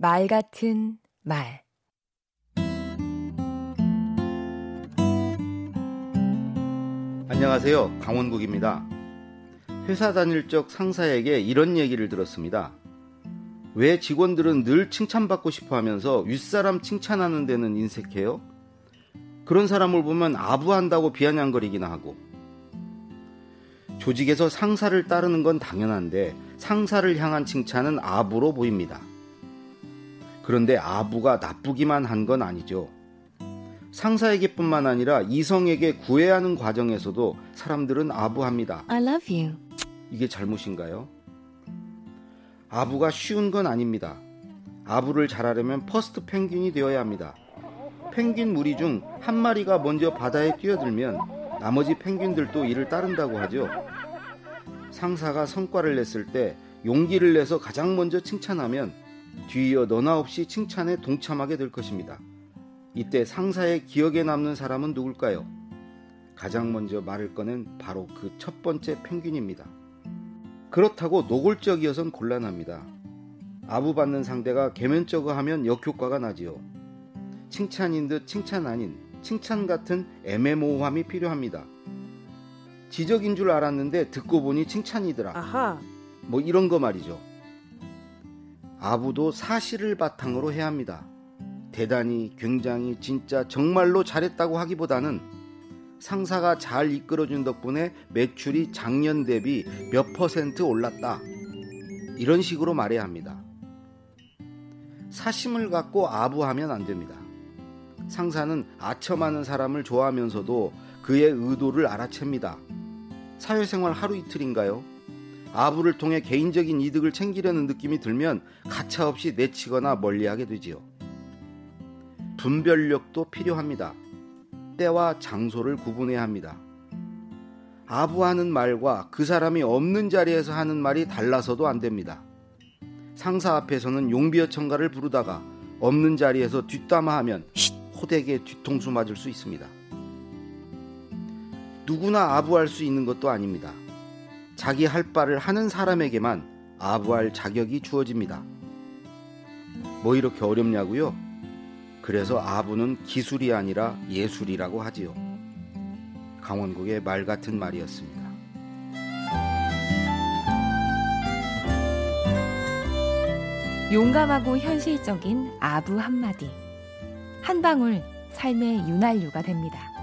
말 같은 말 안녕하세요. 강원국입니다. 회사 다닐 적 상사에게 이런 얘기를 들었습니다. 왜 직원들은 늘 칭찬받고 싶어 하면서 윗사람 칭찬하는 데는 인색해요? 그런 사람을 보면 아부한다고 비아냥거리기나 하고 조직에서 상사를 따르는 건 당연한데 상사를 향한 칭찬은 아부로 보입니다. 그런데 아부가 나쁘기만 한 건 아니죠. 상사에게뿐만 아니라 이성에게 구애하는 과정에서도 사람들은 아부합니다. I love you. 이게 잘못인가요? 아부가 쉬운 건 아닙니다. 아부를 잘하려면 first 펭귄이 되어야 합니다. 펭귄 무리 중 한 마리가 먼저 바다에 뛰어들면 나머지 펭귄들도 이를 따른다고 하죠. 상사가 성과를 냈을 때 용기를 내서 가장 먼저 칭찬하면 뒤이어 너나 없이 칭찬에 동참하게 될 것입니다. 이때 상사의 기억에 남는 사람은 누굴까요? 가장 먼저 말을 꺼낸 바로 그 첫 번째 펭귄입니다. 그렇다고 노골적이어선 곤란합니다. 아부받는 상대가 개면적어 하면 역효과가 나지요. 칭찬인 듯 칭찬 아닌 칭찬 같은 애매모호함이 필요합니다. 지적인 줄 알았는데 듣고 보니 칭찬이더라. 아하. 뭐 이런 거 말이죠. 아부도 사실을 바탕으로 해야 합니다. 대단히 굉장히 진짜 정말로 잘했다고 하기보다는 상사가 잘 이끌어준 덕분에 매출이 작년 대비 몇 퍼센트 올랐다. 이런 식으로 말해야 합니다. 사심을 갖고 아부하면 안 됩니다. 상사는 아첨하는 사람을 좋아하면서도 그의 의도를 알아챕니다. 사회생활 하루 이틀인가요? 아부를 통해 개인적인 이득을 챙기려는 느낌이 들면 가차없이 내치거나 멀리하게 되지요. 분별력도 필요합니다. 때와 장소를 구분해야 합니다. 아부하는 말과 그 사람이 없는 자리에서 하는 말이 달라서도 안 됩니다. 상사 앞에서는 용비어 청가를 부르다가 없는 자리에서 뒷담화하면 호되게 뒤통수 맞을 수 있습니다. 누구나 아부할 수 있는 것도 아닙니다. 자기 할 바를 하는 사람에게만 아부할 자격이 주어집니다. 뭐 이렇게 어렵냐고요? 그래서 아부는 기술이 아니라 예술이라고 하지요. 강원국의 말 같은 말이었습니다. 용감하고 현실적인 아부 한마디. 한 방울 삶의 윤활유가 됩니다.